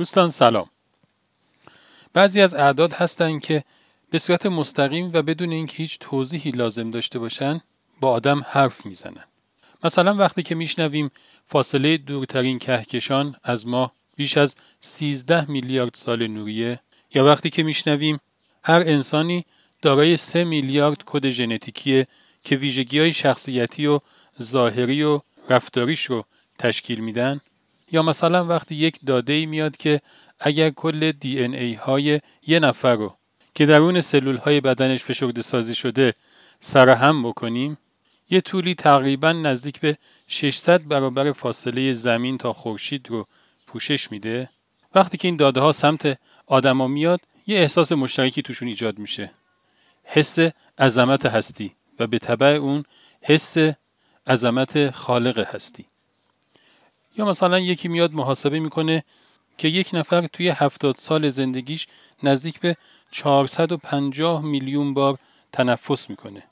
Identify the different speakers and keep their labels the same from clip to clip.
Speaker 1: دوستان سلام. بعضی از اعداد هستند که به صورت مستقیم و بدون اینکه هیچ توضیحی لازم داشته باشن با آدم حرف می‌زنن. مثلا وقتی که میشنویم فاصله دورترین کهکشان از ما بیش از 13 میلیارد سال نوریه یا وقتی که میشنویم هر انسانی دارای 3 میلیارد کد ژنتیکیه که ویژگی های شخصیتی و ظاهری و رفتاریش رو تشکیل میدن یا مثلا وقتی یک داده ای میاد که اگر کل دی این ای های یه نفر رو که درون سلول های بدنش فشرده سازی شده سرهم بکنیم یه طولی تقریبا نزدیک به 600 برابر فاصله زمین تا خورشید رو پوشش میده. وقتی که این داده ها سمت آدما میاد یه احساس مشترکی توشون ایجاد میشه. حس عظمت هستی و به طبع اون حس عظمت خالق هستی. یا مثلا یکی میاد محاسبه می‌کنه که یک نفر توی هفتاد سال زندگیش نزدیک به 450 میلیون بار تنفس می‌کنه.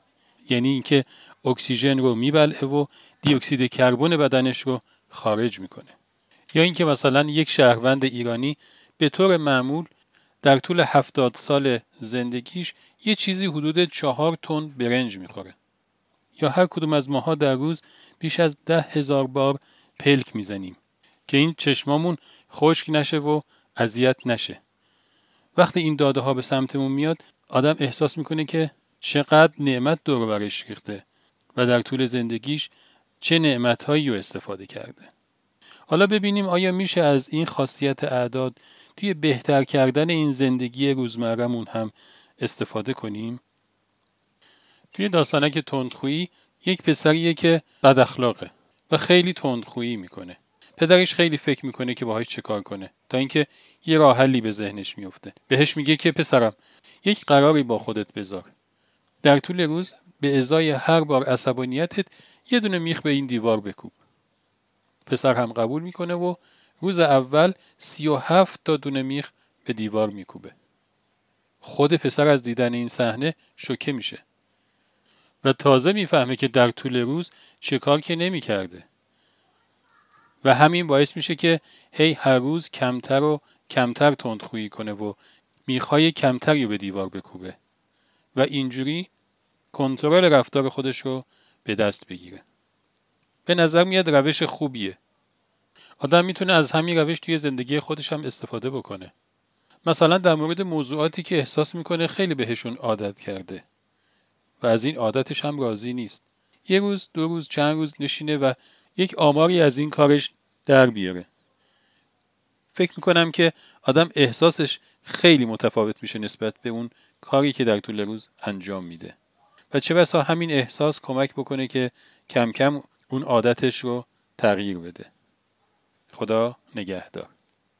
Speaker 1: یعنی اینکه اکسیژن رو میبلعه و دی اکسید کربن بدنش رو خارج می‌کنه. یا اینکه مثلا یک شهروند ایرانی به طور معمول در طول هفتاد سال زندگیش یه چیزی حدود چهار تن برنج می‌خوره. یا هر کدوم از ماها در روز بیش از ده هزار بار پلک می‌زنیم که این چشمامون خشک نشه و اذیت نشه. وقتی این داده ها به سمتمون میاد آدم احساس می‌کنه که چقدر نعمت دور برش ریخته و در طول زندگیش چه نعمت هایی رو استفاده کرده. حالا ببینیم آیا میشه از این خاصیت اعداد توی بهتر کردن این زندگی روزمرهمون هم استفاده کنیم؟ توی داستانک تندخویی یک پسریه که بد اخلاقه و خیلی تندخویی می‌کنه. پدرش خیلی فکر می‌کنه که باهاش چه کار کنه تا اینکه یه راه حلی به ذهنش میفته بهش میگه که پسرم یک قراری با خودت بذار. در طول روز به ازای هر بار عصبانیتت یه دونه میخ به این دیوار بکوب. پسر هم قبول می‌کنه و روز اول سی و هفت تا دونه میخ به دیوار میکوبه. خود پسر از دیدن این صحنه شوکه میشه. و تازه می‌فهمه که در طول روز چه کار که نمی‌کرده. و همین باعث میشه که هی هر روز کمتر و کمتر تندخویی کنه و می‌خوای کمتری به دیوار بکوبه. و اینجوری کنترل رفتار خودش رو به دست بگیره. به نظر میاد روش خوبیه. آدم می‌تونه از همین روش توی زندگی خودش هم استفاده بکنه. مثلا در مورد موضوعاتی که احساس می‌کنه خیلی بهشون عادت کرده. و از این عادتش هم راضی نیست. یه روز دو روز چند روز نشینه و یک آماری از این کارش در بیاره فکر می‌کنم که آدم احساسش خیلی متفاوت میشه نسبت به اون کاری که در طول روز انجام میده. و چه بسا همین احساس کمک بکنه که کم کم اون عادتش رو تغییر بده. خدا نگهدار.